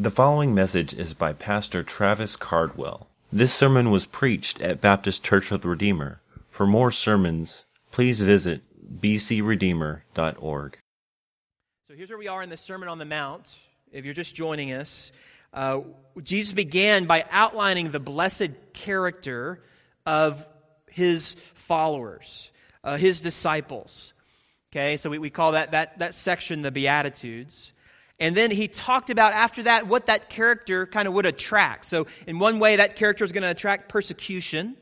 The following message is by Pastor Travis Cardwell. This sermon was preached at Baptist Church of the Redeemer. For more sermons, please visit bcredeemer.org. So here's where we are in the Sermon on the Mount. If you're just joining us, uh, Jesus began by outlining the blessed character of his followers, uh, his disciples. Okay, so we, we call that, that, that section the Beatitudes. And then he talked about after that what that character kind of would attract. So, in one way, that character is going to attract persecution.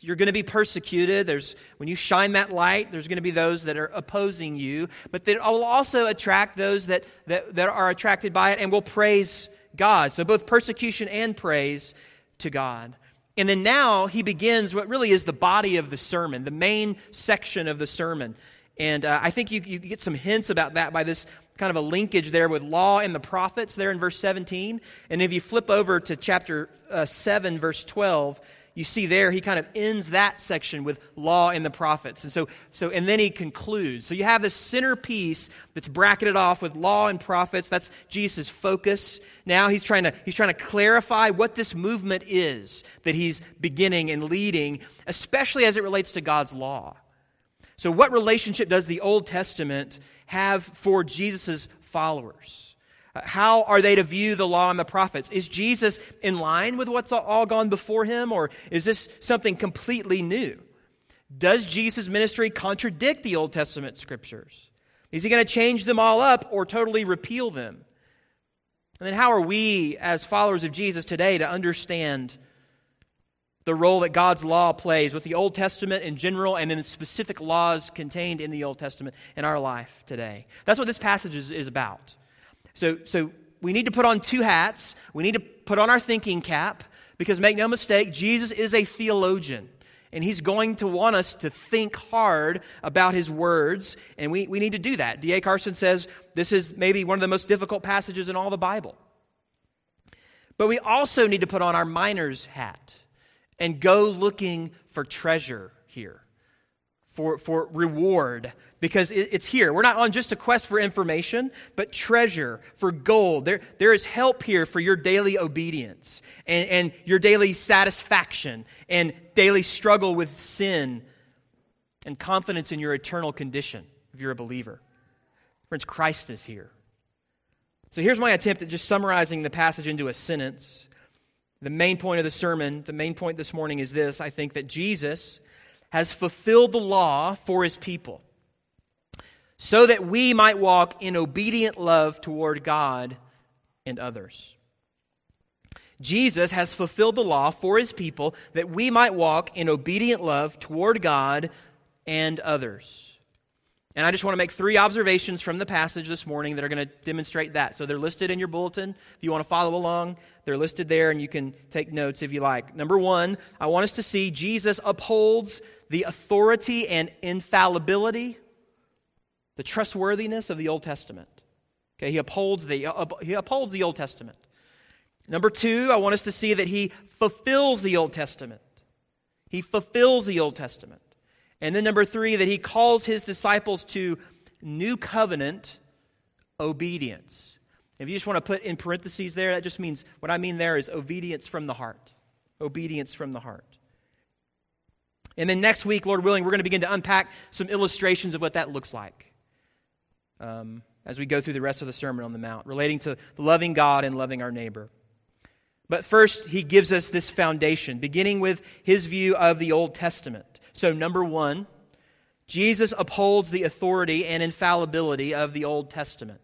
You're going to be persecuted. There's, when you shine that light, there's going to be those that are opposing you. But it will also attract those that, that, that are attracted by it and will praise God. So, both persecution and praise to God. And then now he begins what really is the body of the sermon, the main section of the sermon. And uh, I think you, you get some hints about that by this kind of a linkage there with law and the prophets there in verse 17. And if you flip over to chapter uh, 7, verse 12, you see there he kind of ends that section with law and the prophets. And so, so and then he concludes. So you have this centerpiece that's bracketed off with law and prophets. That's Jesus' focus. Now he's trying to he's trying to clarify what this movement is that he's beginning and leading, especially as it relates to God's law. So, what relationship does the Old Testament have for Jesus' followers? Uh, how are they to view the law and the prophets? Is Jesus in line with what's all gone before him, or is this something completely new? Does Jesus' ministry contradict the Old Testament scriptures? Is he going to change them all up or totally repeal them? And then, how are we, as followers of Jesus today, to understand the role that God's law plays with the Old Testament in general and in specific laws contained in the Old Testament in our life today. That's what this passage is, is about. So, so we need to put on two hats. We need to put on our thinking cap because make no mistake, Jesus is a theologian. And he's going to want us to think hard about his words, and we, we need to do that. D.A. Carson says this is maybe one of the most difficult passages in all the Bible. But we also need to put on our miner's hat and go looking for treasure here, for, for reward, because it, it's here. We're not on just a quest for information, but treasure, for gold. There, there is help here for your daily obedience and, and your daily satisfaction and daily struggle with sin and confidence in your eternal condition if you're a believer. Friends, Christ is here. So here's my attempt at just summarizing the passage into a sentence. The main point of the sermon, the main point this morning is this I think that Jesus has fulfilled the law for his people so that we might walk in obedient love toward God and others. Jesus has fulfilled the law for his people that we might walk in obedient love toward God and others. And I just want to make three observations from the passage this morning that are going to demonstrate that. So they're listed in your bulletin. If you want to follow along, they're listed there and you can take notes if you like. Number one, I want us to see Jesus upholds the authority and infallibility, the trustworthiness of the Old Testament. Okay, he upholds the, uh, he upholds the Old Testament. Number two, I want us to see that he fulfills the Old Testament. He fulfills the Old Testament. And then number three, that he calls his disciples to new covenant obedience. If you just want to put in parentheses there, that just means what I mean there is obedience from the heart. Obedience from the heart. And then next week, Lord willing, we're going to begin to unpack some illustrations of what that looks like um, as we go through the rest of the Sermon on the Mount, relating to loving God and loving our neighbor. But first, he gives us this foundation, beginning with his view of the Old Testament. So, number one, Jesus upholds the authority and infallibility of the Old Testament.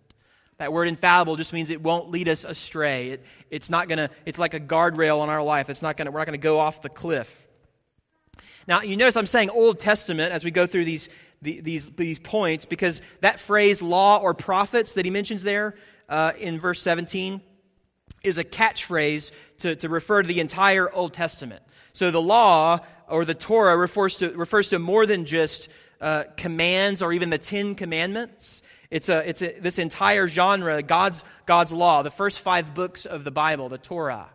That word infallible just means it won't lead us astray. It, it's not gonna, it's like a guardrail on our life. It's not gonna, we're not gonna go off the cliff. Now, you notice I'm saying Old Testament as we go through these, these, these points because that phrase law or prophets that he mentions there uh, in verse 17 is a catchphrase to, to refer to the entire Old Testament. So the law or the Torah refers to, refers to more than just uh, commands or even the Ten Commandments. It's, a, it's a, this entire genre, God's, God's law, the first five books of the Bible, the Torah.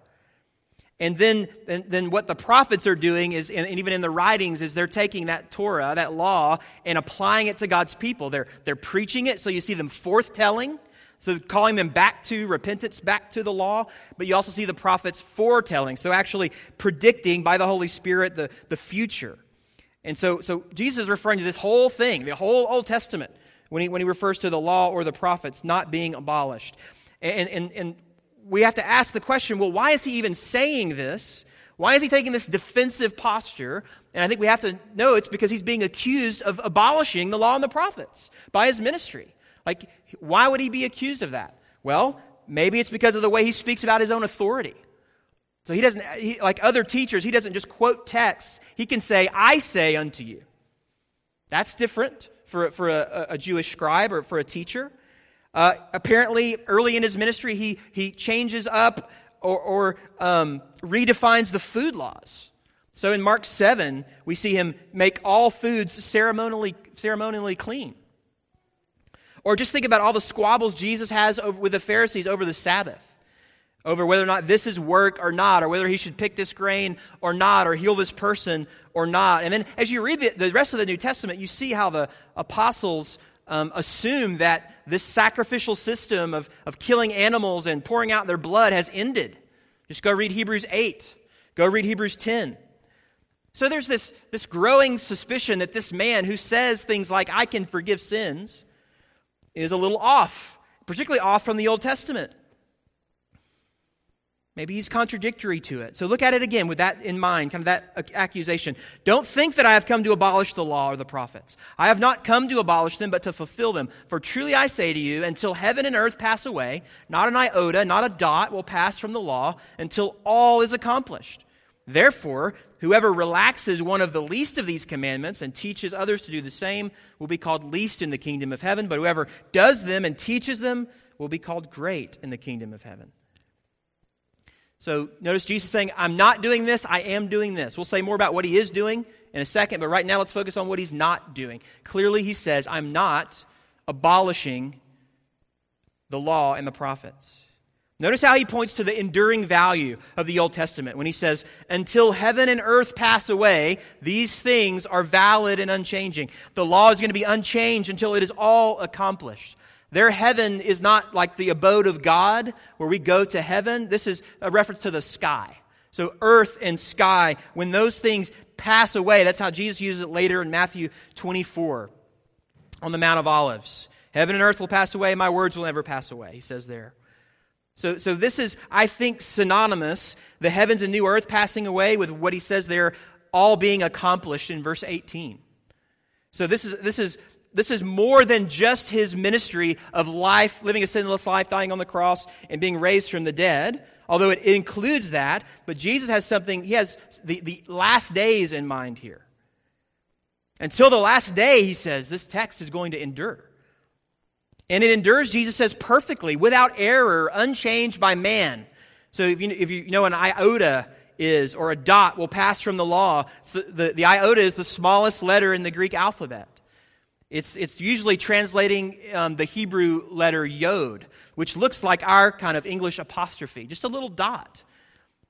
And then, and then what the prophets are doing is, and even in the writings, is they're taking that Torah, that law, and applying it to God's people. They're, they're preaching it, so you see them forthtelling So, calling them back to repentance, back to the law, but you also see the prophets foretelling, so actually predicting by the Holy Spirit the, the future. And so, so Jesus is referring to this whole thing, the whole Old Testament, when he, when he refers to the law or the prophets not being abolished. And, and, and we have to ask the question well, why is he even saying this? Why is he taking this defensive posture? And I think we have to know it's because he's being accused of abolishing the law and the prophets by his ministry. Like, why would he be accused of that? Well, maybe it's because of the way he speaks about his own authority. So he doesn't, he, like other teachers, he doesn't just quote texts. He can say, I say unto you. That's different for, for a, a Jewish scribe or for a teacher. Uh, apparently, early in his ministry, he, he changes up or, or um, redefines the food laws. So in Mark 7, we see him make all foods ceremonially, ceremonially clean. Or just think about all the squabbles Jesus has over, with the Pharisees over the Sabbath, over whether or not this is work or not, or whether he should pick this grain or not, or heal this person or not. And then as you read the, the rest of the New Testament, you see how the apostles um, assume that this sacrificial system of, of killing animals and pouring out their blood has ended. Just go read Hebrews 8, go read Hebrews 10. So there's this, this growing suspicion that this man who says things like, I can forgive sins, is a little off, particularly off from the Old Testament. Maybe he's contradictory to it. So look at it again with that in mind, kind of that accusation. Don't think that I have come to abolish the law or the prophets. I have not come to abolish them, but to fulfill them. For truly I say to you, until heaven and earth pass away, not an iota, not a dot will pass from the law until all is accomplished. Therefore, whoever relaxes one of the least of these commandments and teaches others to do the same will be called least in the kingdom of heaven, but whoever does them and teaches them will be called great in the kingdom of heaven. So notice Jesus saying, I'm not doing this, I am doing this. We'll say more about what he is doing in a second, but right now let's focus on what he's not doing. Clearly, he says, I'm not abolishing the law and the prophets. Notice how he points to the enduring value of the Old Testament when he says, Until heaven and earth pass away, these things are valid and unchanging. The law is going to be unchanged until it is all accomplished. Their heaven is not like the abode of God where we go to heaven. This is a reference to the sky. So, earth and sky, when those things pass away, that's how Jesus uses it later in Matthew 24 on the Mount of Olives. Heaven and earth will pass away, my words will never pass away, he says there. So, so this is, I think, synonymous, the heavens and new earth passing away with what he says there, all being accomplished in verse 18. So this is, this is, this is more than just his ministry of life, living a sinless life, dying on the cross, and being raised from the dead, although it includes that. But Jesus has something, he has the, the last days in mind here. Until the last day, he says, this text is going to endure. And it endures, Jesus says, perfectly, without error, unchanged by man. So if you, if you know an iota is, or a dot will pass from the law, so the, the iota is the smallest letter in the Greek alphabet. It's, it's usually translating um, the Hebrew letter yod, which looks like our kind of English apostrophe, just a little dot.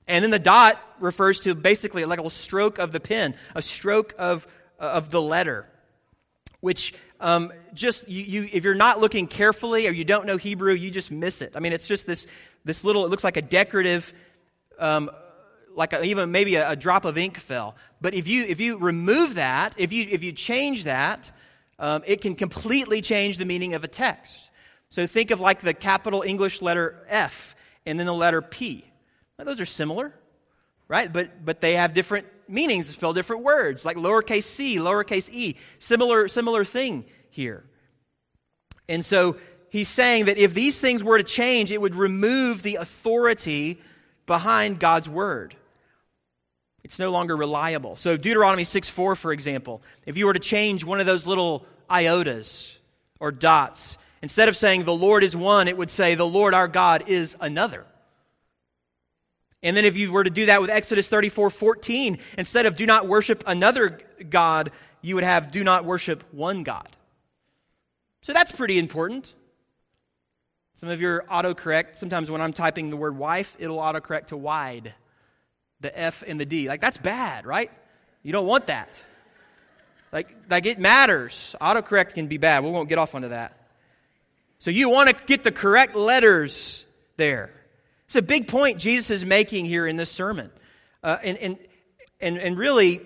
And then the dot refers to basically like a stroke of the pen, a stroke of, of the letter, which um, just you, you, if you're not looking carefully or you don't know Hebrew, you just miss it. I mean, it's just this this little. It looks like a decorative, um, like a, even maybe a, a, drop of ink fell. But if you if you remove that, if you if you change that, um, it can completely change the meaning of a text. So think of like the capital English letter F and then the letter P. Now, those are similar, right? But but they have different meanings spell different words, like lowercase c, lowercase e. Similar, similar thing here. And so he's saying that if these things were to change, it would remove the authority behind God's word. It's no longer reliable. So Deuteronomy 6 4, for example, if you were to change one of those little iotas or dots, instead of saying the Lord is one, it would say the Lord our God is another. And then if you were to do that with Exodus 34 14, instead of do not worship another God, you would have do not worship one God. So that's pretty important. Some of your autocorrect, sometimes when I'm typing the word wife, it'll autocorrect to wide, the F and the D. Like, that's bad, right? You don't want that. Like, like it matters. Autocorrect can be bad. We won't get off onto that. So you want to get the correct letters there. It's a big point Jesus is making here in this sermon. Uh, and, and, and, and really,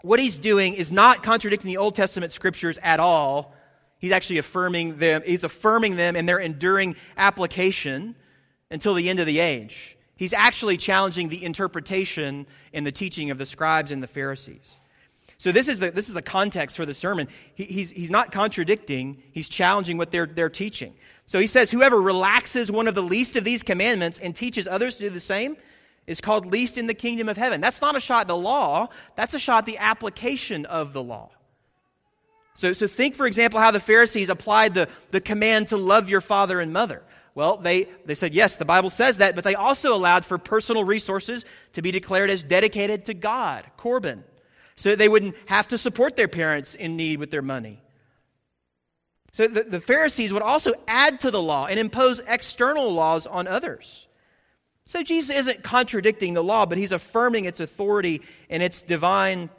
what he's doing is not contradicting the Old Testament scriptures at all. He's actually affirming them. He's affirming them in their enduring application until the end of the age. He's actually challenging the interpretation and the teaching of the scribes and the Pharisees. So this is the, this is the context for the sermon. He, he's, he's not contradicting, he's challenging what they're, they're teaching. So he says, Whoever relaxes one of the least of these commandments and teaches others to do the same is called least in the kingdom of heaven. That's not a shot at the law, that's a shot at the application of the law. So, so think, for example, how the Pharisees applied the, the command to love your father and mother. Well, they, they said, yes, the Bible says that, but they also allowed for personal resources to be declared as dedicated to God, Corban, so they wouldn't have to support their parents in need with their money. So the, the Pharisees would also add to the law and impose external laws on others. So Jesus isn't contradicting the law, but he's affirming its authority and its divine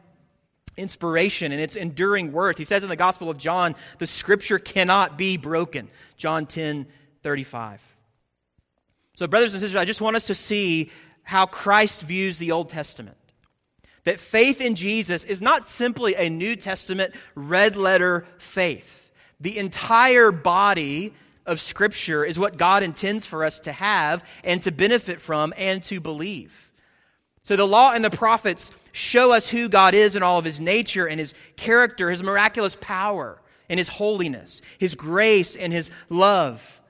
inspiration and its enduring worth. He says in the Gospel of John, the scripture cannot be broken. John 10 35. So, brothers and sisters, I just want us to see how Christ views the Old Testament. That faith in Jesus is not simply a New Testament red letter faith. The entire body of Scripture is what God intends for us to have and to benefit from and to believe. So the law and the prophets show us who God is in all of his nature and his character, his miraculous power and his holiness, his grace and his love.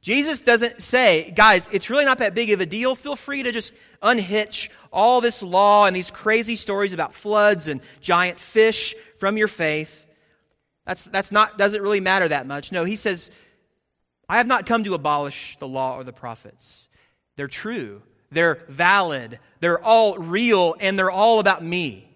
Jesus doesn't say, guys, it's really not that big of a deal. Feel free to just unhitch all this law and these crazy stories about floods and giant fish from your faith. That's, that's not, doesn't really matter that much. No, he says, I have not come to abolish the law or the prophets. They're true, they're valid, they're all real, and they're all about me.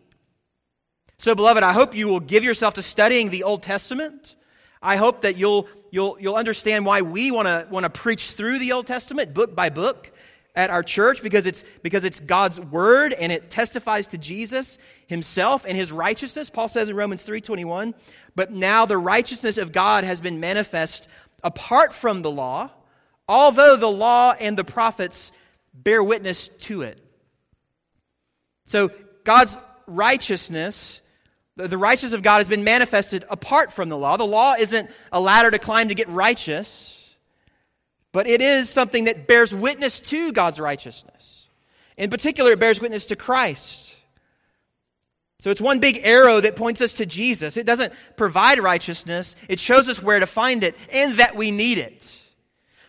So, beloved, I hope you will give yourself to studying the Old Testament. I hope that you'll, you'll, you'll understand why we want to want to preach through the Old Testament book by book at our church because it's, because it's God's word and it testifies to Jesus himself and his righteousness. Paul says in Romans 3.21, but now the righteousness of God has been manifest apart from the law, although the law and the prophets bear witness to it. So God's righteousness, the righteousness of God has been manifested apart from the law. The law isn't a ladder to climb to get righteous. But it is something that bears witness to God's righteousness. In particular, it bears witness to Christ. So it's one big arrow that points us to Jesus. It doesn't provide righteousness, it shows us where to find it and that we need it.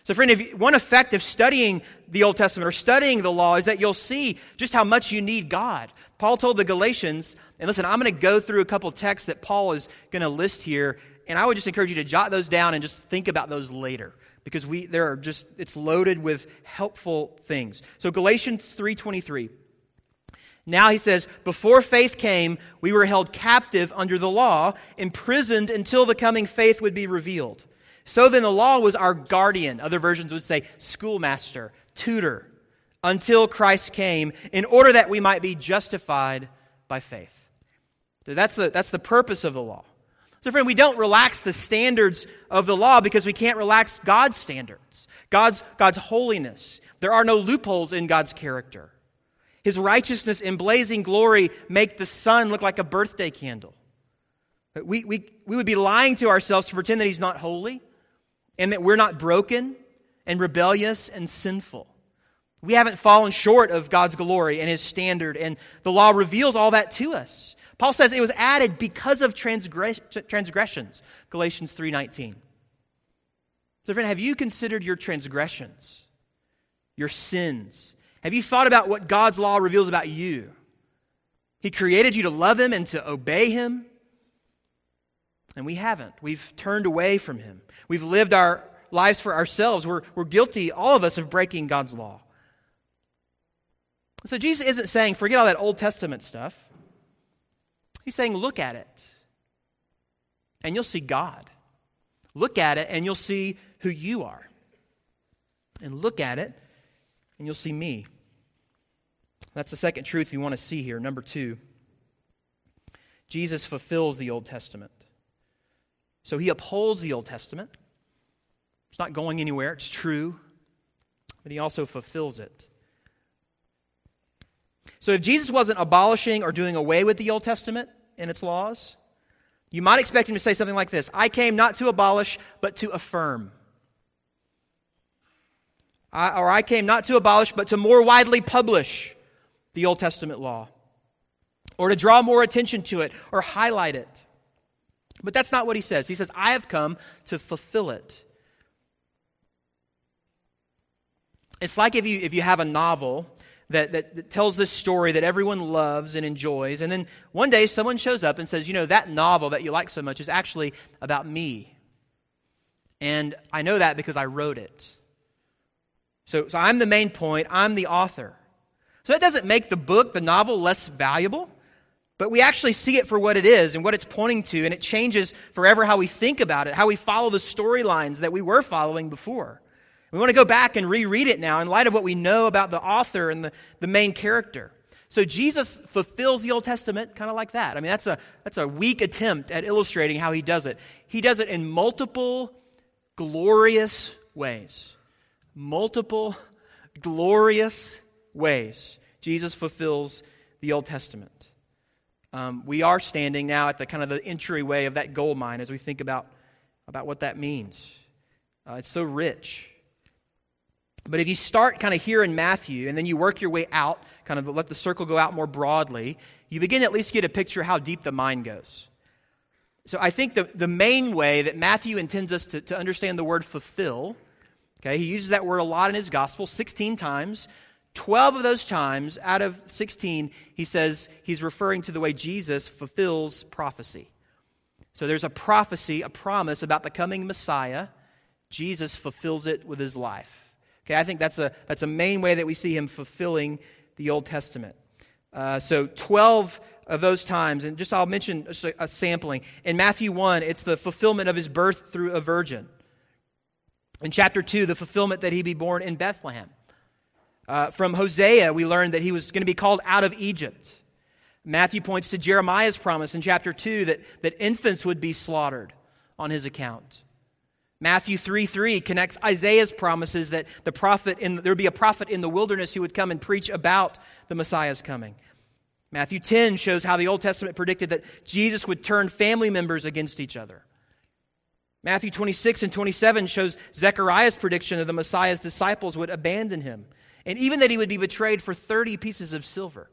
So, friend, if one effect of studying the Old Testament or studying the law is that you'll see just how much you need God. Paul told the Galatians, and listen, I'm going to go through a couple texts that Paul is going to list here, and I would just encourage you to jot those down and just think about those later because we there are just it's loaded with helpful things. So Galatians 3:23. Now he says, before faith came, we were held captive under the law, imprisoned until the coming faith would be revealed. So then the law was our guardian. Other versions would say schoolmaster, tutor, until Christ came, in order that we might be justified by faith. So that's the, that's the purpose of the law. So, friend, we don't relax the standards of the law because we can't relax God's standards, God's, God's holiness. There are no loopholes in God's character. His righteousness and blazing glory make the sun look like a birthday candle. We, we, we would be lying to ourselves to pretend that He's not holy and that we're not broken and rebellious and sinful. We haven't fallen short of God's glory and His standard, and the law reveals all that to us. Paul says it was added because of transgress- transgressions. Galatians 3:19. So friend, have you considered your transgressions? Your sins? Have you thought about what God's law reveals about you? He created you to love him and to obey him. And we haven't. We've turned away from him. We've lived our lives for ourselves. We're, we're guilty, all of us, of breaking God's law. So Jesus isn't saying, forget all that Old Testament stuff. He's saying, look at it, and you'll see God. Look at it, and you'll see who you are. And look at it, and you'll see me. That's the second truth we want to see here. Number two, Jesus fulfills the Old Testament. So he upholds the Old Testament. It's not going anywhere, it's true, but he also fulfills it. So if Jesus wasn't abolishing or doing away with the Old Testament and its laws, you might expect him to say something like this I came not to abolish, but to affirm. I, or I came not to abolish, but to more widely publish the Old Testament law, or to draw more attention to it, or highlight it. But that's not what he says. He says, I have come to fulfill it. It's like if you, if you have a novel that, that, that, tells this story that everyone loves and enjoys, and then one day someone shows up and says, You know, that novel that you like so much is actually about me. And I know that because I wrote it. So, so I'm the main point, I'm the author. So that doesn't make the book, the novel, less valuable, but we actually see it for what it is and what it's pointing to, and it changes forever how we think about it, how we follow the storylines that we were following before. We want to go back and reread it now in light of what we know about the author and the, the main character. So Jesus fulfills the Old Testament kind of like that. I mean, that's a, that's a weak attempt at illustrating how he does it. He does it in multiple glorious ways. Multiple glorious ways. Jesus fulfills the Old Testament. Um, we are standing now at the kind of the entryway of that gold mine as we think about, about what that means. Uh, it's so rich. But if you start kind of here in Matthew and then you work your way out, kind of let the circle go out more broadly, you begin at least get a picture how deep the mind goes. So I think the, the main way that Matthew intends us to, to understand the word fulfill, okay, he uses that word a lot in his gospel, 16 times. 12 of those times out of 16, he says he's referring to the way Jesus fulfills prophecy. So there's a prophecy, a promise about the coming Messiah. Jesus fulfills it with his life. Okay, I think that's a, that's a main way that we see him fulfilling the Old Testament. Uh, so 12 of those times, and just I'll mention a, sampling. In Matthew 1, it's the fulfillment of his birth through a virgin. In chapter 2, the fulfillment that he be born in Bethlehem. Uh, from Hosea, we learned that he was going to be called out of Egypt. Matthew points to Jeremiah's promise in chapter 2 that, that infants would be slaughtered on his account. Matthew 3 3 connects Isaiah's promises that the prophet in, there would be a prophet in the wilderness who would come and preach about the Messiah's coming. Matthew 10 shows how the Old Testament predicted that Jesus would turn family members against each other. Matthew 26 and 27 shows Zechariah's prediction that the Messiah's disciples would abandon him, and even that he would be betrayed for 30 pieces of silver.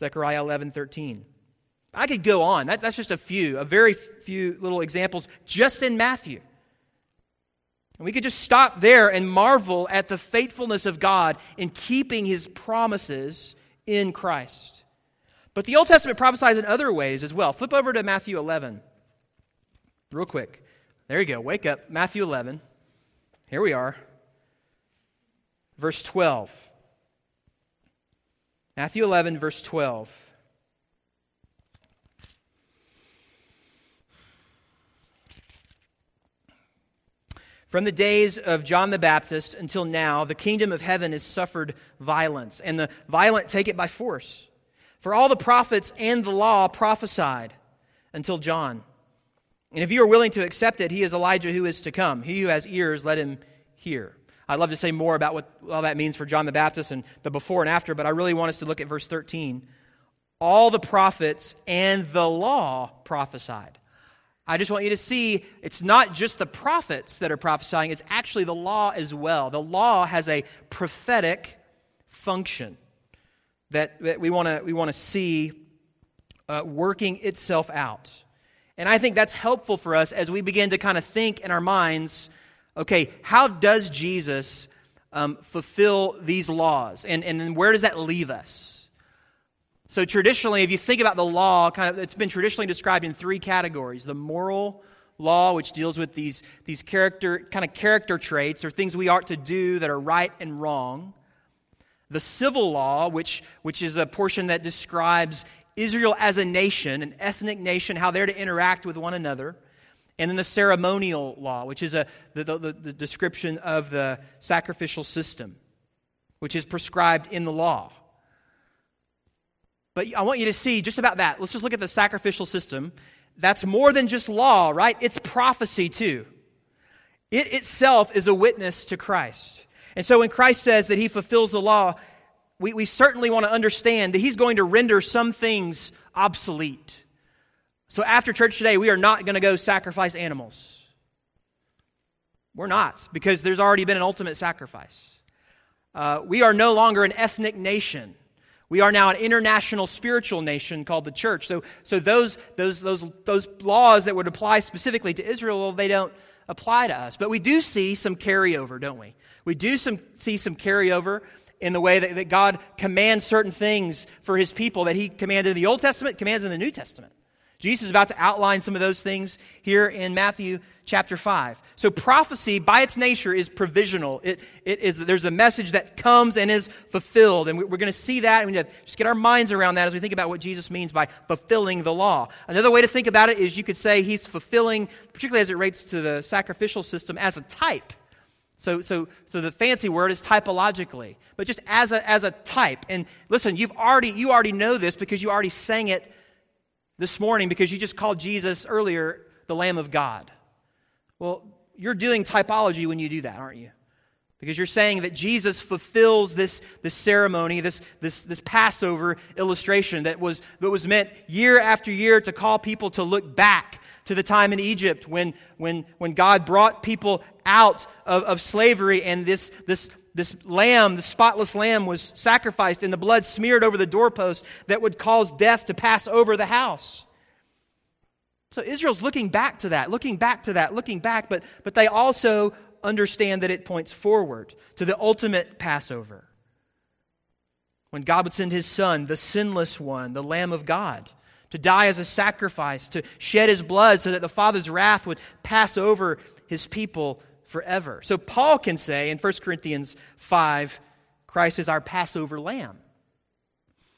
Zechariah 11 13. I could go on. That, that's just a few, a very few little examples just in Matthew. And we could just stop there and marvel at the faithfulness of God in keeping his promises in Christ. But the Old Testament prophesies in other ways as well. Flip over to Matthew 11. Real quick. There you go. Wake up. Matthew 11. Here we are. Verse 12. Matthew 11, verse 12. From the days of John the Baptist until now, the kingdom of heaven has suffered violence, and the violent take it by force. For all the prophets and the law prophesied until John. And if you are willing to accept it, he is Elijah who is to come. He who has ears, let him hear. I'd love to say more about what all that means for John the Baptist and the before and after, but I really want us to look at verse 13. All the prophets and the law prophesied. I just want you to see it's not just the prophets that are prophesying, it's actually the law as well. The law has a prophetic function that, that we want to we wanna see uh, working itself out. And I think that's helpful for us as we begin to kind of think in our minds okay, how does Jesus um, fulfill these laws? And, and where does that leave us? So, traditionally, if you think about the law, kind of, it's been traditionally described in three categories the moral law, which deals with these, these character, kind of character traits or things we ought to do that are right and wrong. The civil law, which, which is a portion that describes Israel as a nation, an ethnic nation, how they're to interact with one another. And then the ceremonial law, which is a, the, the, the description of the sacrificial system, which is prescribed in the law. But I want you to see just about that. Let's just look at the sacrificial system. That's more than just law, right? It's prophecy too. It itself is a witness to Christ. And so when Christ says that he fulfills the law, we, we certainly want to understand that he's going to render some things obsolete. So after church today, we are not going to go sacrifice animals. We're not, because there's already been an ultimate sacrifice. Uh, we are no longer an ethnic nation. We are now an international spiritual nation called the church. So, so those, those, those, those laws that would apply specifically to Israel, well, they don't apply to us. But we do see some carryover, don't we? We do some, see some carryover in the way that, that God commands certain things for his people that he commanded in the Old Testament, commands in the New Testament. Jesus is about to outline some of those things here in Matthew chapter 5. So prophecy, by its nature, is provisional. It, it is, there's a message that comes and is fulfilled. And we're going to see that. And we just get our minds around that as we think about what Jesus means by fulfilling the law. Another way to think about it is you could say he's fulfilling, particularly as it relates to the sacrificial system, as a type. So, so, so the fancy word is typologically, but just as a, as a type. And listen, you've already, you already know this because you already sang it this morning because you just called Jesus earlier the Lamb of God. Well, you're doing typology when you do that, aren't you? Because you're saying that Jesus fulfills this, this ceremony, this, this, this Passover illustration that was, that was meant year after year to call people to look back to the time in Egypt when, when, when God brought people out of, of slavery and this, this, this lamb, the spotless lamb, was sacrificed and the blood smeared over the doorpost that would cause death to pass over the house. So Israel's looking back to that, looking back to that, looking back, but, but they also understand that it points forward to the ultimate Passover. When God would send his son, the sinless one, the Lamb of God, to die as a sacrifice, to shed his blood so that the Father's wrath would pass over his people forever. So Paul can say in 1 Corinthians 5, Christ is our Passover lamb.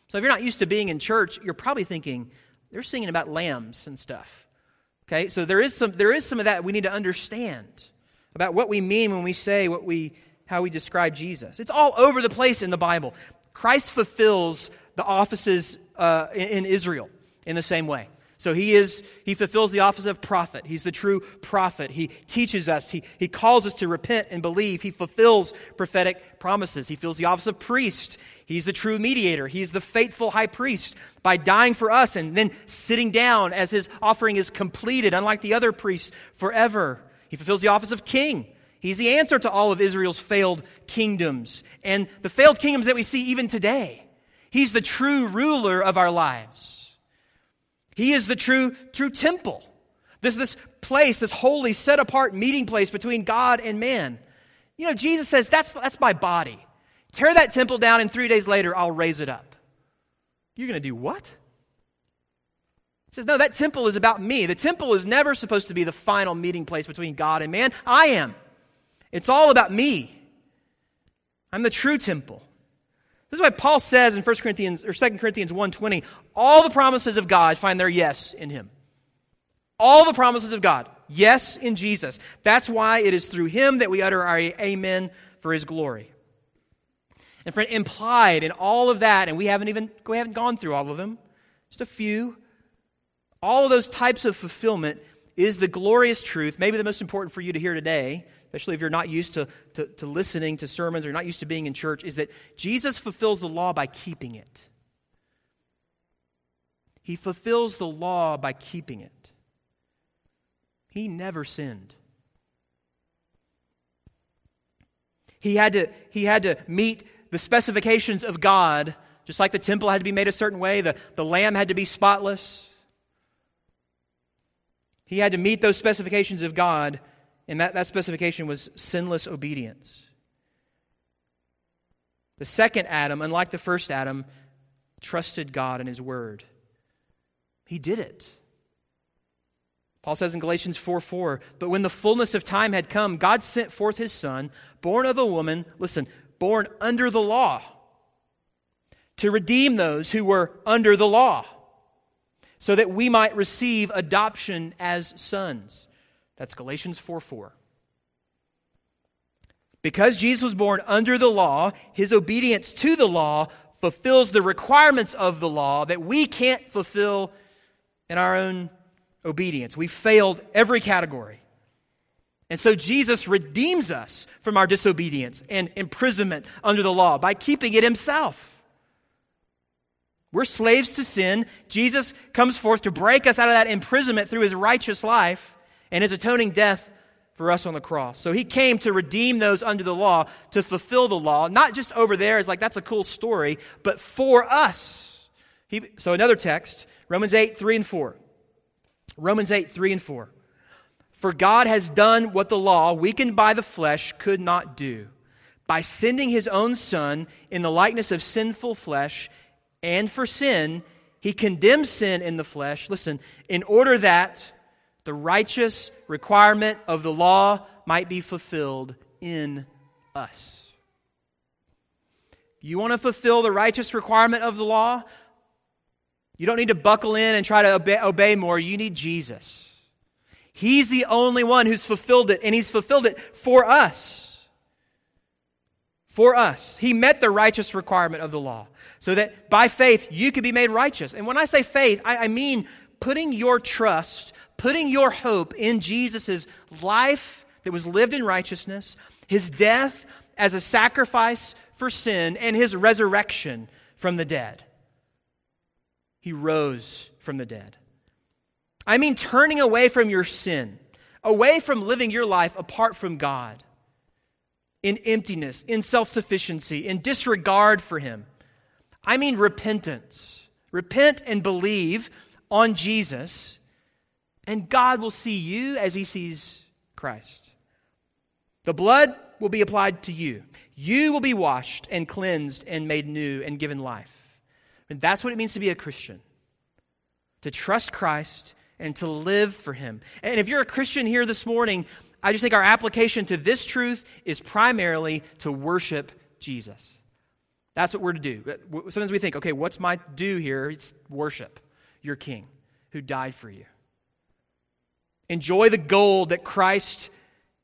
So if you're not used to being in church, you're probably thinking, they're singing about lambs and stuff. Okay, so there is some, there is some of that we need to understand about what we mean when we say what we, how we describe Jesus. It's all over the place in the Bible. Christ fulfills the offices uh, in, in Israel in the same way. So he is, he fulfills the office of prophet. He's the true prophet. He teaches us. He, he calls us to repent and believe. He fulfills prophetic promises. He fills the office of priest. He's the true mediator. He's the faithful high priest by dying for us and then sitting down as his offering is completed, unlike the other priests, forever. He fulfills the office of king. He's the answer to all of Israel's failed kingdoms and the failed kingdoms that we see even today. He's the true ruler of our lives. He is the true, true temple. This, this place, this holy, set apart meeting place between God and man. You know, Jesus says, that's, that's my body. Tear that temple down, and three days later, I'll raise it up. You're going to do what? He says, No, that temple is about me. The temple is never supposed to be the final meeting place between God and man. I am. It's all about me. I'm the true temple. This is why Paul says in 1 Corinthians or 2 Corinthians 1:20, all the promises of God find their yes in him. All the promises of God, yes in Jesus. That's why it is through him that we utter our amen for his glory. And friend, implied in all of that, and we haven't even we haven't gone through all of them, just a few. All of those types of fulfillment is the glorious truth, maybe the most important for you to hear today, especially if you're not used to, to, to listening to sermons or not used to being in church, is that Jesus fulfills the law by keeping it. He fulfills the law by keeping it. He never sinned. He had to, he had to meet the specifications of God, just like the temple had to be made a certain way, the, the lamb had to be spotless. He had to meet those specifications of God and that, that specification was sinless obedience. The second Adam, unlike the first Adam, trusted God and his word. He did it. Paul says in Galatians 4 4, but when the fullness of time had come, God sent forth his son, born of a woman, listen, born under the law, to redeem those who were under the law, so that we might receive adoption as sons. That's Galatians 4 4. Because Jesus was born under the law, his obedience to the law fulfills the requirements of the law that we can't fulfill in our own obedience. We failed every category. And so Jesus redeems us from our disobedience and imprisonment under the law by keeping it himself. We're slaves to sin. Jesus comes forth to break us out of that imprisonment through his righteous life and his atoning death for us on the cross. So he came to redeem those under the law, to fulfill the law, not just over there as like that's a cool story, but for us. He, so another text, Romans 8, 3 and 4. Romans 8, 3 and 4. For God has done what the law, weakened by the flesh, could not do. By sending his own Son in the likeness of sinful flesh, and for sin, he condemns sin in the flesh, listen, in order that the righteous requirement of the law might be fulfilled in us. You want to fulfill the righteous requirement of the law? You don't need to buckle in and try to obey, obey, more. You need Jesus. He's the only one who's fulfilled it, and He's fulfilled it for us. For us. He met the righteous requirement of the law so that by faith you could be made righteous. And when I say faith, I, I mean putting your trust putting your hope in Jesus' life that was lived in righteousness, his death as a sacrifice for sin, and his resurrection from the dead. He rose from the dead. I mean, turning away from your sin, away from living your life apart from God, in emptiness, in self sufficiency, in disregard for Him. I mean, repentance. Repent and believe on Jesus and God will see you as he sees Christ. The blood will be applied to you. You will be washed and cleansed and made new and given life. And that's what it means to be a Christian to trust Christ and to live for him. And if you're a Christian here this morning, I just think our application to this truth is primarily to worship Jesus. That's what we're to do. Uh, sometimes we think, okay, what's my do here? It's worship your King who died for you. Enjoy the gold that Christ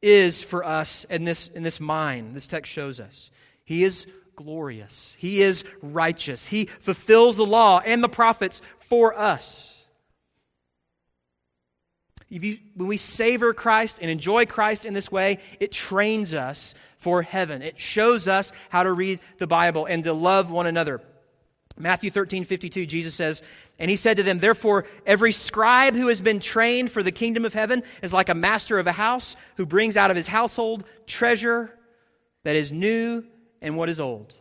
is for us in this, in this mind. This text shows us. He is glorious, He is righteous, He fulfills the law and the prophets for us. You, when we savor Christ and enjoy Christ in this way, it trains us for heaven. It shows us how to read the Bible and to love one another. Matthew 13, 52, Jesus says, And he said to them, Therefore, every scribe who has been trained for the kingdom of heaven is like a master of a house who brings out of his household treasure that is new and what is old.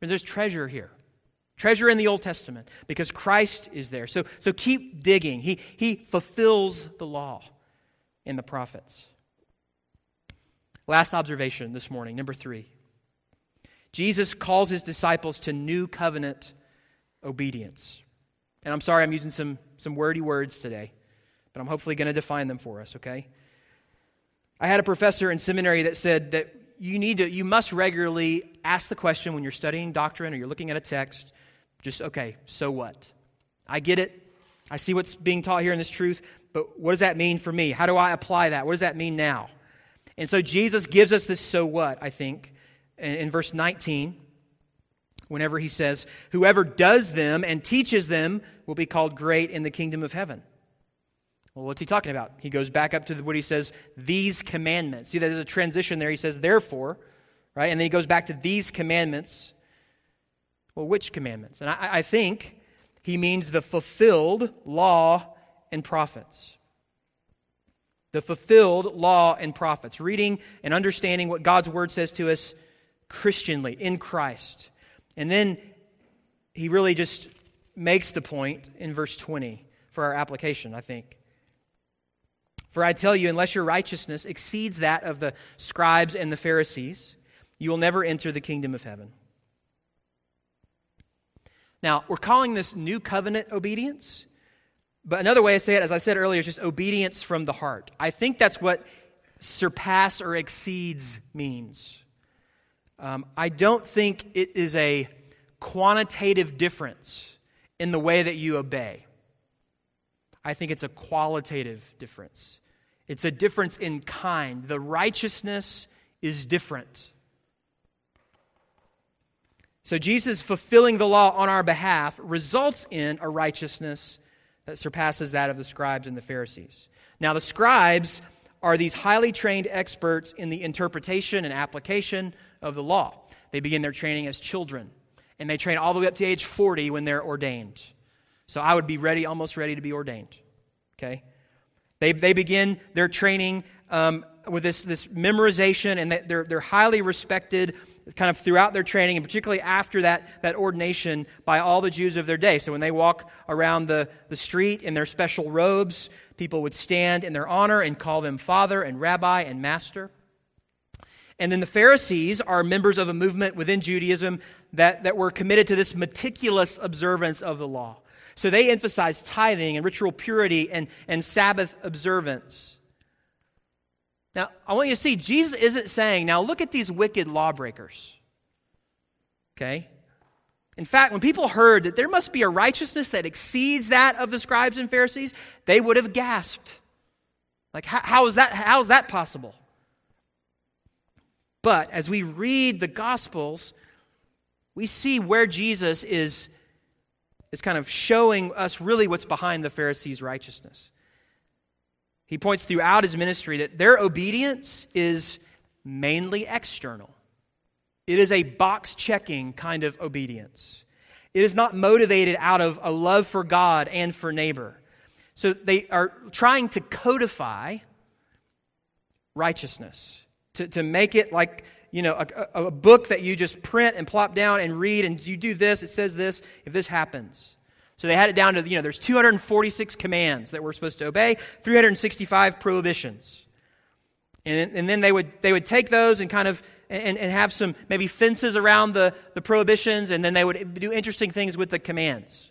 And there's treasure here. Treasure in the Old Testament because Christ is there. So, so keep digging. He, he fulfills the law in the prophets. Last observation this morning, number three. Jesus calls his disciples to new covenant obedience. And I'm sorry I'm using some, some wordy words today, but I'm hopefully going to define them for us, okay? I had a professor in seminary that said that you need to, you must regularly ask the question when you're studying doctrine or you're looking at a text, just, okay, so what? I get it. I see what's being taught here in this truth, but what does that mean for me? How do I apply that? What does that mean now? And so Jesus gives us this so what, I think in verse 19, whenever he says, Whoever does them and teaches them will be called great in the kingdom of heaven. Well, what's he talking about? He goes back up to what he says, these commandments. See, there's a transition there. He says, therefore, right? And then he goes back to these commandments. Well, which commandments? And I, I think he means the fulfilled law and prophets the fulfilled law and prophets, reading and understanding what God's word says to us Christianly, in Christ. And then he really just makes the point in verse 20 for our application, I think. For I tell you, unless your righteousness exceeds that of the scribes and the Pharisees, you will never enter the kingdom of heaven. Now, we're calling this new covenant obedience, but another way to say it, as I said earlier, is just obedience from the heart. I think that's what surpass or exceeds means. Um, I don't think it is a quantitative difference in the way that you obey. I think it's a qualitative difference. It's a difference in kind. The righteousness is different. So, Jesus fulfilling the law on our behalf results in a righteousness that surpasses that of the scribes and the Pharisees. Now, the scribes are these highly trained experts in the interpretation and application of the law. They begin their training as children, and they train all the way up to age 40 when they're ordained. So I would be ready, almost ready to be ordained. Okay? They, they begin their training um, with this, this memorization, and they're, they're highly respected kind of throughout their training, and particularly after that, that ordination by all the Jews of their day. So when they walk around the, the street in their special robes, people would stand in their honor and call them father and rabbi and master. And then the Pharisees are members of a movement within Judaism that, that were committed to this meticulous observance of the law. So they emphasize tithing and ritual purity and, and Sabbath observance. Now, I want you to see, Jesus isn't saying, now look at these wicked lawbreakers. Okay? In fact, when people heard that there must be a righteousness that exceeds that of the scribes and Pharisees, they would have gasped. Like, how, how, is, that, how is that possible? But as we read the Gospels, we see where Jesus is, is kind of showing us really what's behind the Pharisees' righteousness. He points throughout his ministry that their obedience is mainly external. It is a box checking kind of obedience. It is not motivated out of a love for God and for neighbor. So they are trying to codify righteousness, to, to make it like, you know, a, a book that you just print and plop down and read, and you do this, it says this, if this happens. So they had it down to, you know, there's 246 commands that we're supposed to obey, 365 prohibitions. And, and then they would, they would take those and kind of and, and have some maybe fences around the, the prohibitions, and then they would do interesting things with the commands.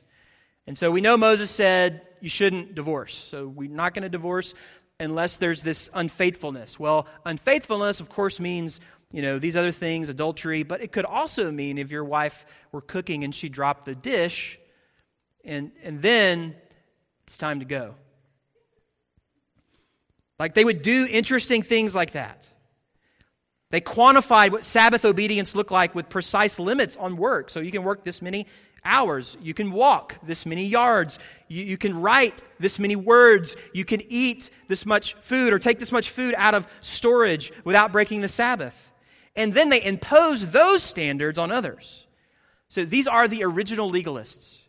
And so we know Moses said you shouldn't divorce. So we're not going to divorce unless there's this unfaithfulness. Well, unfaithfulness, of course, means you know these other things, adultery, but it could also mean if your wife were cooking and she dropped the dish, and and then it's time to go. Like they would do interesting things like that. They quantified what Sabbath obedience looked like with precise limits on work. So you can work this many hours. You can walk this many yards. You, you, can write this many words. You can eat this much food or take this much food out of storage without breaking the Sabbath. And then they impose those standards on others. So these are the original legalists.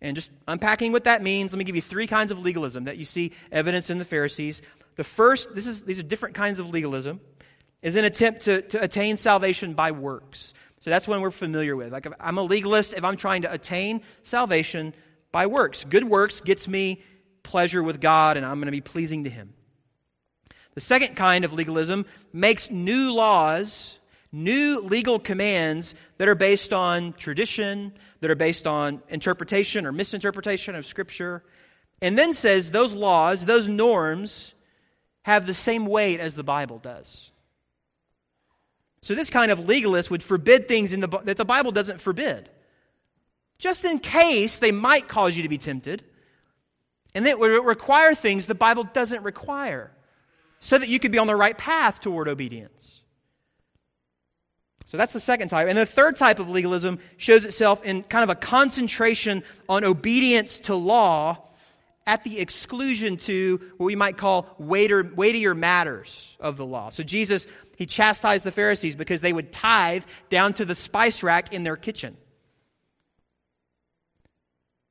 And just unpacking what that means, let me give you three kinds of legalism that you see evidence in the Pharisees. The first, this is, these are different kinds of legalism is an attempt to, to attain salvation by works. So that's one we're familiar with. Like, I'm a legalist if I'm trying to attain salvation by works. Good works gets me pleasure with God, and I'm going to be pleasing to Him. The second kind of legalism makes new laws, new legal commands that are based on tradition, that are based on interpretation or misinterpretation of Scripture, and then says those laws, those norms, have the same weight as the Bible does. So, this kind of legalist would forbid things the, that the Bible doesn't forbid, just in case they might cause you to be tempted. And it would require things the Bible doesn't require, so that you could be on the right path toward obedience. So that's the second type. And the third type of legalism shows itself in kind of a concentration on obedience to law at the exclusion to what we might call weightier, weightier matters of the law. So Jesus he chastised the Pharisees because they would tithe down to the spice rack in their kitchen.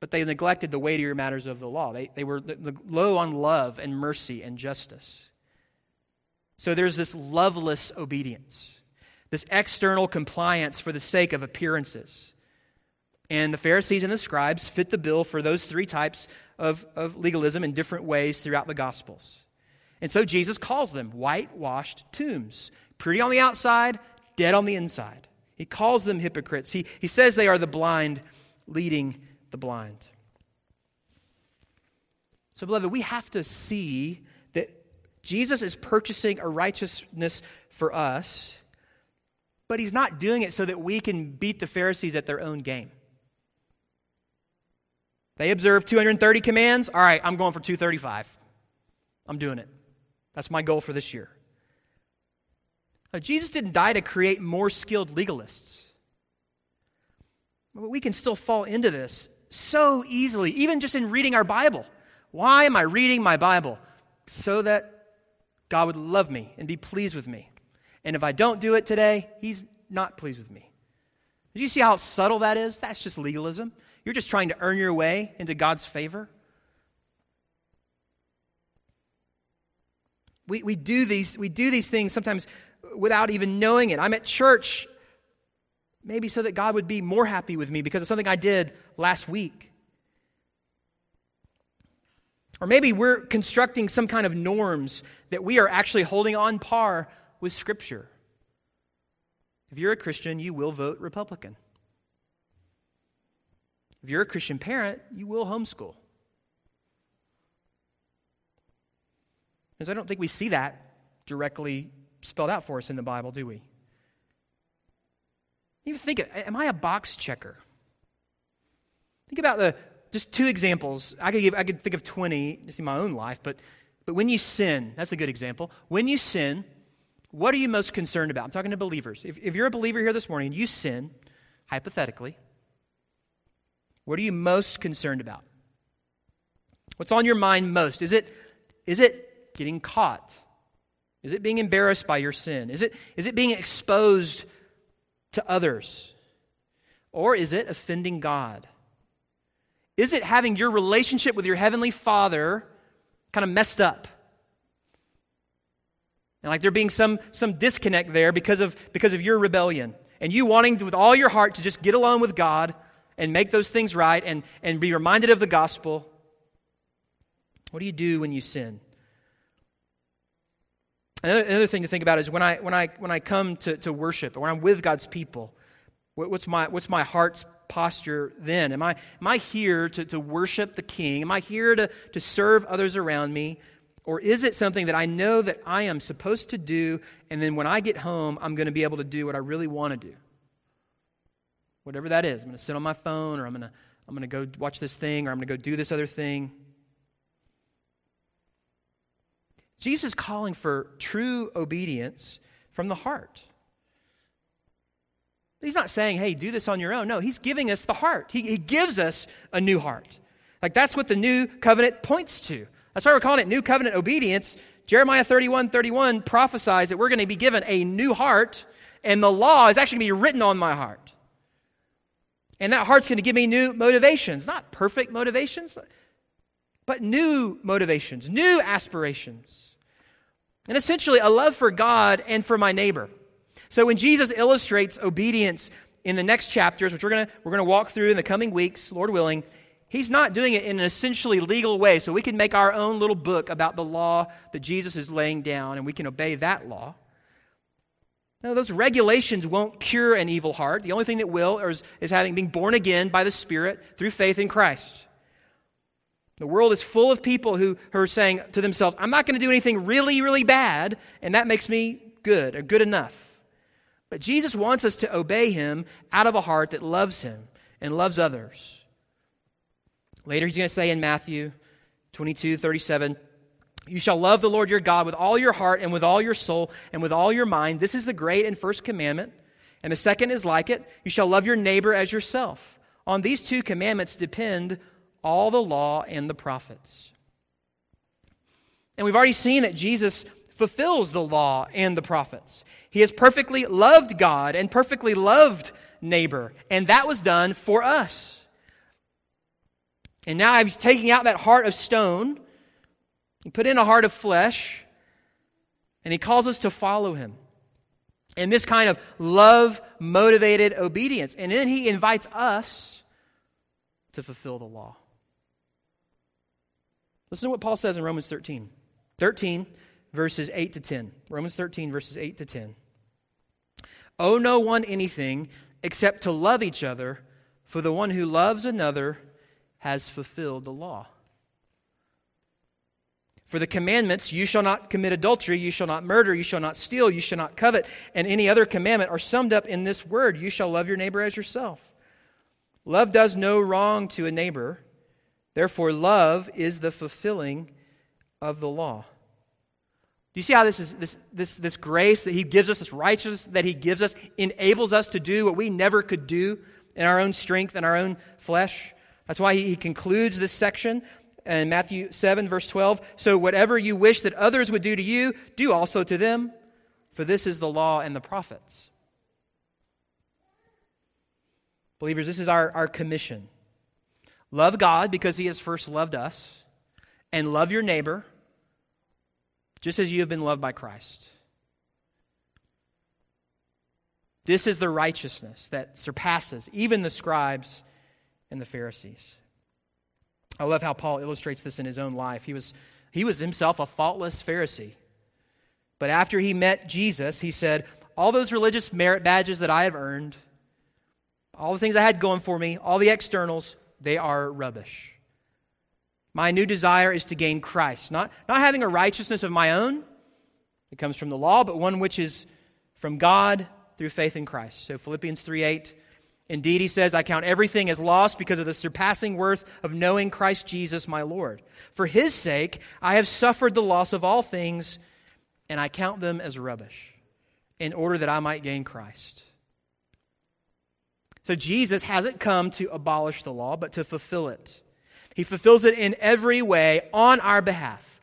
But they neglected the weightier matters of the law. They, they were low on love and mercy and justice. So there's this loveless obedience, this external compliance for the sake of appearances. And the Pharisees and the scribes fit the bill for those three types of, of legalism in different ways throughout the Gospels. And so Jesus calls them whitewashed tombs. Pretty on the outside, dead on the inside. He calls them hypocrites. He, he says they are the blind leading the blind. So, beloved, we have to see Jesus is purchasing a righteousness for us, but he's not doing it so that we can beat the Pharisees at their own game. They observe 230 commands. All right, I'm going for 235. I'm doing it. That's my goal for this year. Now, Jesus didn't die to create more skilled legalists. But we can still fall into this so easily, even just in reading our Bible. Why am I reading my Bible? so that God would love me and be pleased with me. And if I don't do it today, He's not pleased with me. Do you see how subtle that is? That's just legalism. You're just trying to earn your way into God's favor. We, we, do these, we do these things sometimes without even knowing it. I'm at church maybe so that God would be more happy with me because of something I did last week. Or maybe we're constructing some kind of norms that we are actually holding on par with Scripture. If you're a Christian, you will vote Republican. If you're a Christian parent, you will homeschool. Because I don't think we see that directly spelled out for us in the Bible, do we? Even think, am I a box checker? Think about the just two examples. I could give I could think of 20 just in my own life, but but when you sin, that's a good example. When you sin, what are you most concerned about? I'm talking to believers. If, if you're a believer here this morning, you sin, hypothetically, what are you most concerned about? What's on your mind most? Is it, is it getting caught? Is it being embarrassed by your sin? Is it, is it being exposed to others? Or is it offending God? Is it having your relationship with your Heavenly Father kind of messed up? And like there being some, some disconnect there because of, because of your rebellion. And you wanting to, with all your heart to just get along with God and make those things right and, and be reminded of the gospel. What do you do when you sin? Another, another thing to think about is when I, when I, when I come to, to worship or when I'm with God's people, what's my, what's my heart's posture then? Am I, am I here to, to worship the King? Am I here to, to serve others around me? Or is it something that I know that I am supposed to do, and then when I get home, I'm going to be able to do what I really want to do? Whatever that is. I'm going to sit on my phone, or I'm going to, I'm going to go watch this thing, or I'm going to go do this other thing. Jesus is calling for true obedience from the heart. He's not saying, hey, do this on your own. No, he's giving us the heart. He, he gives us a new heart. Like that's what the new covenant points to. That's why we're calling it new covenant obedience. Jeremiah 31 31 prophesies that we're going to be given a new heart, and the law is actually going to be written on my heart. And that heart's going to give me new motivations, not perfect motivations, but new motivations, new aspirations. And essentially, a love for God and for my neighbor. So when Jesus illustrates obedience in the next chapters, which we're going to, we're going to walk through in the coming weeks, Lord willing, He's not doing it in an essentially legal way, so we can make our own little book about the law that Jesus is laying down and we can obey that law. No, those regulations won't cure an evil heart. The only thing that will is, is having been born again by the Spirit through faith in Christ. The world is full of people who, who are saying to themselves, I'm not going to do anything really, really bad, and that makes me good or good enough. But Jesus wants us to obey him out of a heart that loves him and loves others. Later, he's going to say in Matthew 22 37, You shall love the Lord your God with all your heart and with all your soul and with all your mind. This is the great and first commandment. And the second is like it you shall love your neighbor as yourself. On these two commandments depend all the law and the prophets. And we've already seen that Jesus fulfills the law and the prophets. He has perfectly loved God and perfectly loved neighbor, and that was done for us. And now he's taking out that heart of stone and put in a heart of flesh, and he calls us to follow him. And this kind of love motivated obedience. And then he invites us to fulfill the law. Listen to what Paul says in Romans 13. 13, verses 8 to 10. Romans 13, verses 8 to 10. Owe no one anything except to love each other, for the one who loves another has fulfilled the law. For the commandments, you shall not commit adultery, you shall not murder, you shall not steal, you shall not covet, and any other commandment are summed up in this word you shall love your neighbor as yourself. Love does no wrong to a neighbor. Therefore, love is the fulfilling of the law. Do you see how this is this, this, this grace that he gives us, this righteousness that he gives us, enables us to do what we never could do in our own strength and our own flesh? That's why he concludes this section in Matthew 7, verse 12. So whatever you wish that others would do to you, do also to them, for this is the law and the prophets. Believers, this is our, our commission. Love God because he has first loved us, and love your neighbor just as you have been loved by Christ. This is the righteousness that surpasses even the scribes and the Pharisees. I love how Paul illustrates this in his own life. He was, he was himself a faultless Pharisee. But after he met Jesus, he said, All those religious merit badges that I have earned, all the things I had going for me, all the externals, they are rubbish. My new desire is to gain Christ, not, not having a righteousness of my own that comes from the law, but one which is from God through faith in Christ. So Philippians 3 8. Indeed, he says, I count everything as lost because of the surpassing worth of knowing Christ Jesus my Lord. For his sake, I have suffered the loss of all things, and I count them as rubbish, in order that I might gain Christ so Jesus hasn't come to abolish the law, but to fulfill it. He fulfills it in every way on our behalf.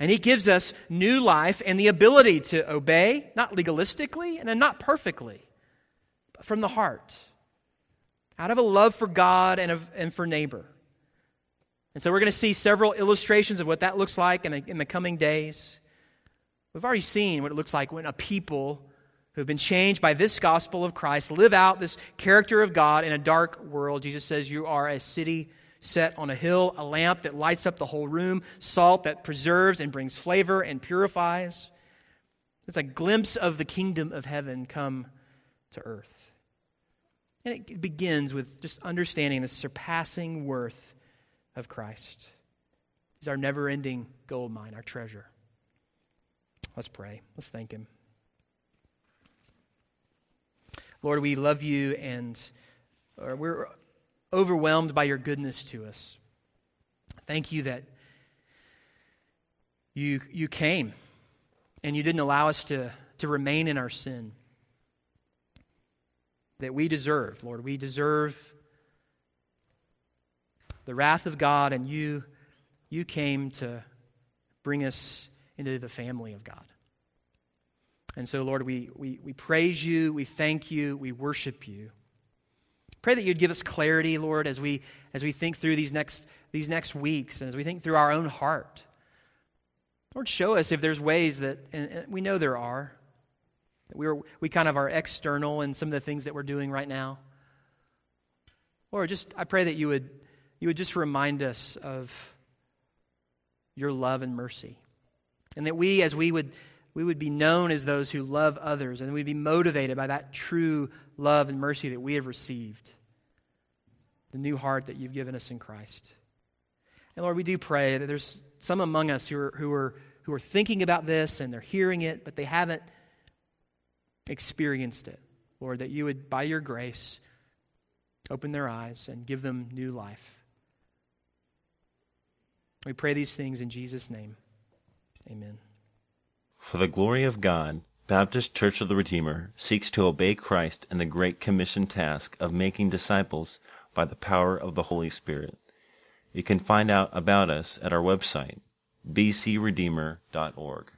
And he gives us new life and the ability to obey, not legalistically and not perfectly, but from the heart, out of a love for God and, of, and for neighbor. And so we're going to see several illustrations of what that looks like in, in the coming days. We've already seen what it looks like when a people who have been changed by this gospel of Christ live out this character of God in a dark world. Jesus says, You are a city set on a hill, a lamp that lights up the whole room, salt that preserves and brings flavor and purifies. It's a glimpse of the kingdom of heaven come to earth. And it begins with just understanding the surpassing worth of Christ. He's our never ending gold mine, our treasure. Let's pray. Let's thank Him. Lord, we love you and uh, we're overwhelmed by your goodness to us. Thank you that you, you came and you didn't allow us to, to remain in our sin that we deserve, Lord. We deserve the wrath of God, and you, you came to bring us into the family of God. And so, Lord, we, we, we praise you, we thank you, we worship you. Pray that you'd give us clarity, Lord, as we, as we think through these next, these next weeks and as we think through our own heart. Lord, show us if there's ways that, and we know there are, that we, are, we kind of are external in some of the things that we're doing right now. Lord, just I pray that you would, you would just remind us of your love and mercy. And that we, as we would we would be known as those who love others, and we'd be motivated by that true love and mercy that we have received, the new heart that you've given us in Christ. And Lord, we do pray that there's some among us who are, who are, who are thinking about this and they're hearing it, but they haven't experienced it. Lord, that you would, by your grace, open their eyes and give them new life. We pray these things in Jesus' name. Amen. For the glory of God, Baptist Church of the Redeemer seeks to obey Christ in the Great Commission task of making disciples by the power of the Holy Spirit. You can find out about us at our website, bcredeemer.org.